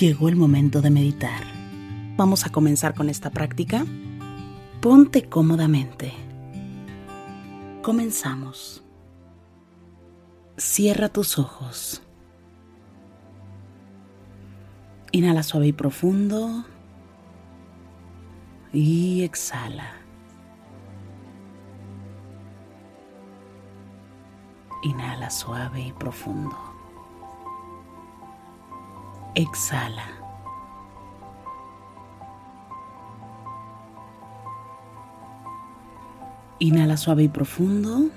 Llegó el momento de meditar. Vamos a comenzar con esta práctica. Ponte cómodamente. Comenzamos. Cierra tus ojos. Inhala suave y profundo. Y exhala. Inhala suave y profundo. Exhala. Inhala suave y profundo.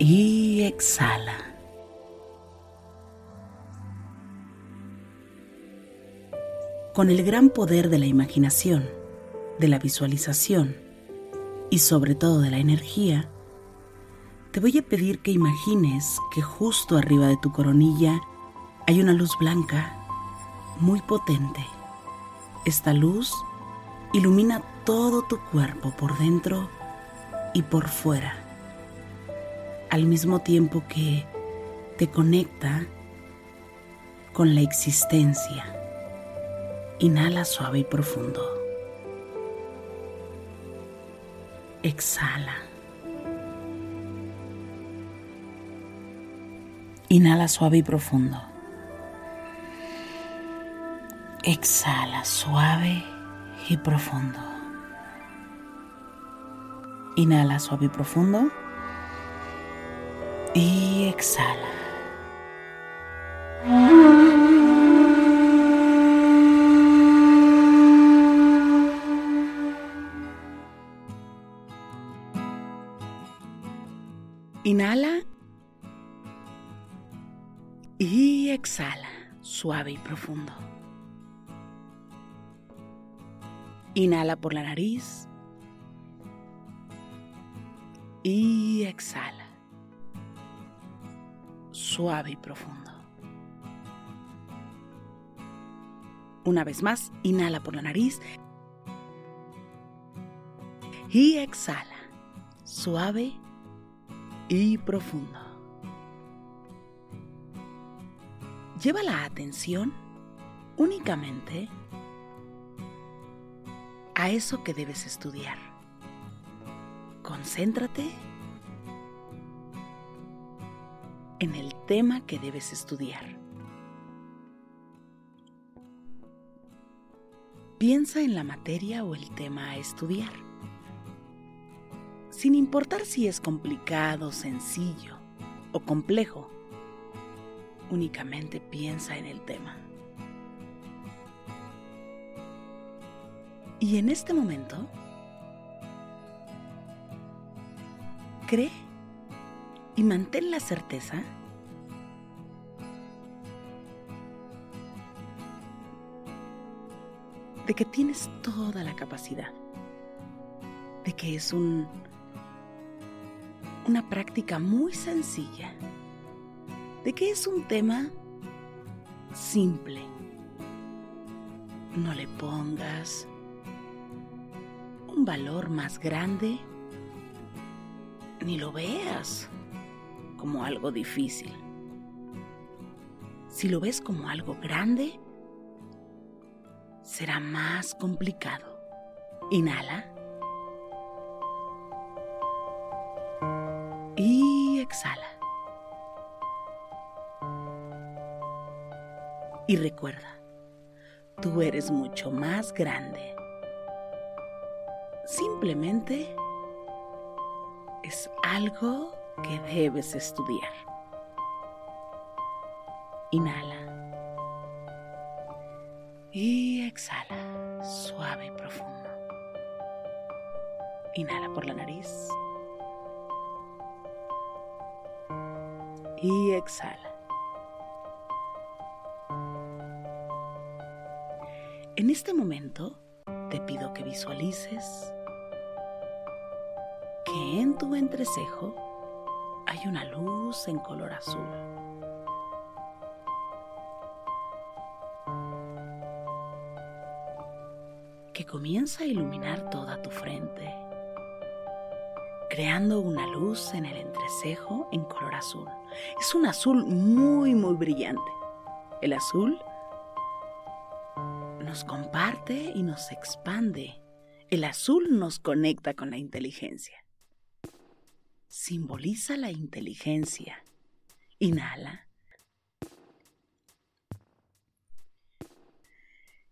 Y exhala. Con el gran poder de la imaginación, de la visualización y sobre todo de la energía, te voy a pedir que imagines que justo arriba de tu coronilla hay una luz blanca muy potente. Esta luz ilumina todo tu cuerpo por dentro y por fuera, al mismo tiempo que te conecta con la existencia. Inhala suave y profundo. Exhala. Inhala suave y profundo. Exhala suave y profundo. Inhala suave y profundo. Y exhala. Inhala exhala, suave y profundo. Inhala por la nariz y exhala, suave y profundo. Una vez más, inhala por la nariz y exhala, suave y profundo. Lleva la atención únicamente a eso que debes estudiar. Concéntrate en el tema que debes estudiar. Piensa en la materia o el tema a estudiar, sin importar si es complicado, sencillo o complejo únicamente piensa en el tema. Y en este momento, cree y mantén la certeza de que tienes toda la capacidad, de que es un, una práctica muy sencilla de que es un tema simple. No le pongas un valor más grande ni lo veas como algo difícil. Si lo ves como algo grande, será más complicado. Inhala. Y recuerda, tú eres mucho más grande. Simplemente es algo que debes estudiar. Inhala. Y exhala, suave y profundo. Inhala por la nariz. Y exhala. En este momento te pido que visualices que en tu entrecejo hay una luz en color azul. que comienza a iluminar toda tu frente, creando una luz en el entrecejo en color azul. Es un azul muy, muy brillante. El azul nos comparte y nos expande. El azul nos conecta con la inteligencia. Simboliza la inteligencia. Inhala.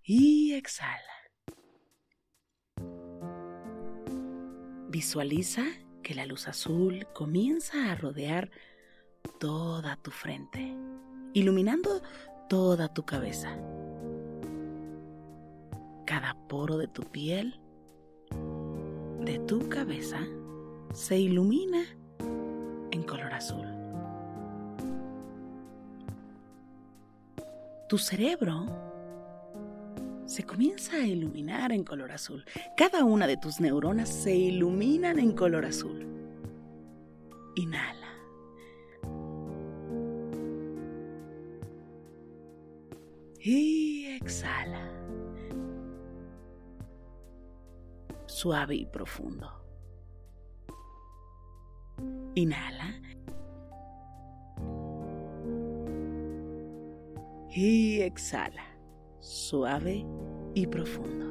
Y exhala. Visualiza que la luz azul comienza a rodear toda tu frente, iluminando toda tu cabeza. Cada poro de tu piel, de tu cabeza, se ilumina en color azul. Tu cerebro se comienza a iluminar en color azul. Cada una de tus neuronas se iluminan en color azul. Inhala. Y exhala. Suave y profundo. Inhala. Y exhala suave y profundo.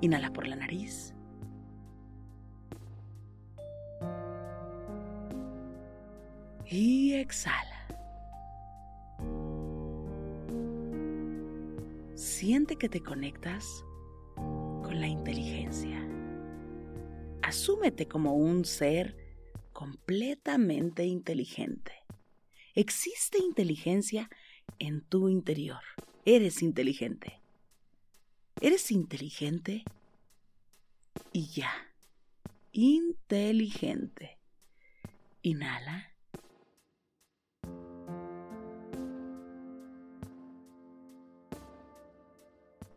Inhala por la nariz. Y exhala. Siente que te conectas con la inteligencia. Asúmete como un ser completamente inteligente. Existe inteligencia en tu interior. Eres inteligente. Eres inteligente y ya. Inteligente. Inhala.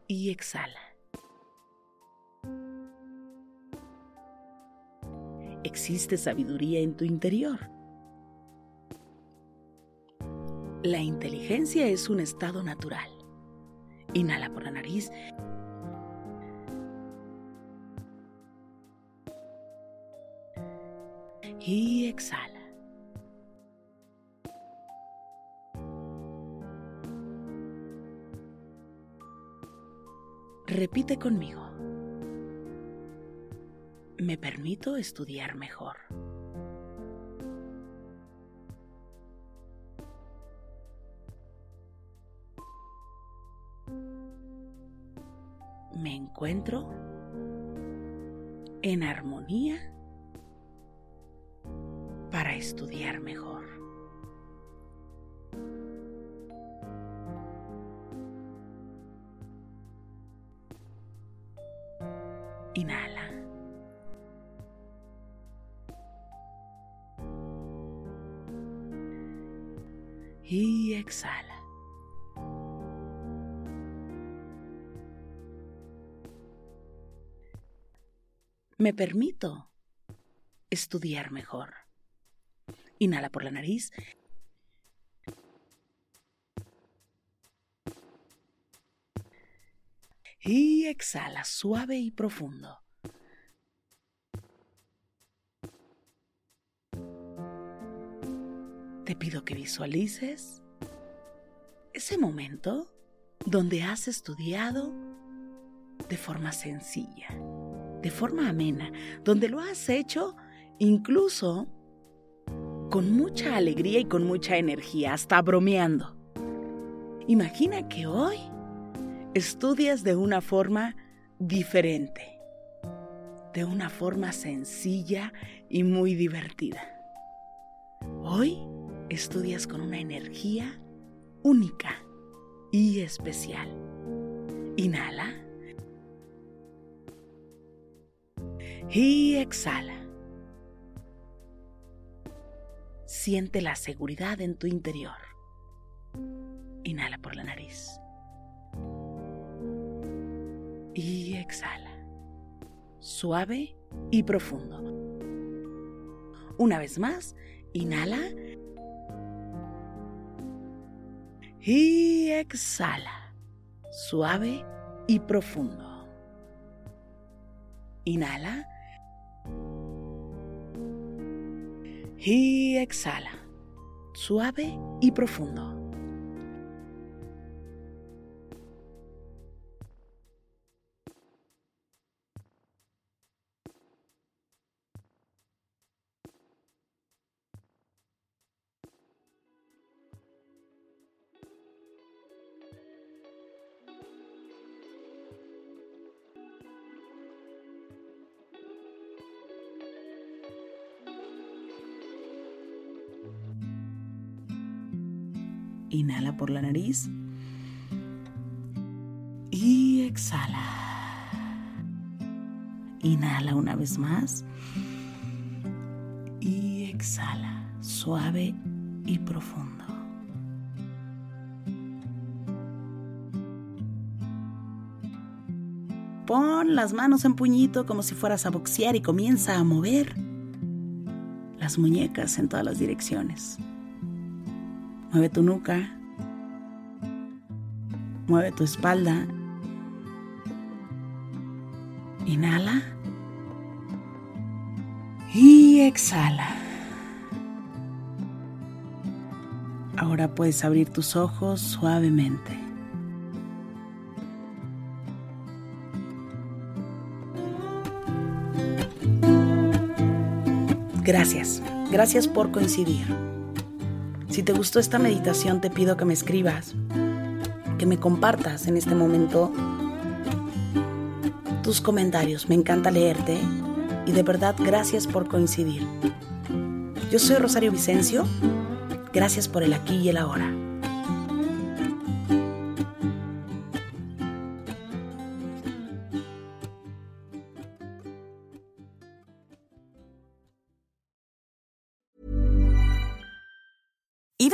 Y exhala. Existe sabiduría en tu interior. La inteligencia es un estado natural. Inhala por la nariz. Y exhala. Repite conmigo. Me permito estudiar mejor. me encuentro en armonía para estudiar mejor. Y exhala. me permito estudiar mejor. Inhala por la nariz. Y exhala suave y profundo. Te pido que visualices ese momento donde has estudiado de forma sencilla de forma amena, donde lo has hecho incluso con mucha alegría y con mucha energía, hasta bromeando. Imagina que hoy estudias de una forma diferente, de una forma sencilla y muy divertida. Hoy estudias con una energía única y especial. Inhala. y exhala. Siente la seguridad en tu interior. Inhala por la nariz. Y exhala. Suave y profundo. Una vez más, inhala. Y exhala. Suave y profundo. Inhala. Y exhala. Suave y profundo. Inhala por la nariz. Y exhala. Inhala una vez más. Y exhala, suave y profundo. Pon las manos en puñito como si fueras a boxear y comienza a mover las muñecas en todas las direcciones. Mueve tu nuca. Mueve tu espalda. Inhala. Y exhala. Ahora puedes abrir tus ojos suavemente. Gracias, gracias por coincidir. Si te gustó esta meditación, te pido que me escribas, que me compartas en este momento tus comentarios. Me encanta leerte y de verdad gracias por coincidir. Yo soy Rosario Vicencio. Gracias por el aquí y el ahora.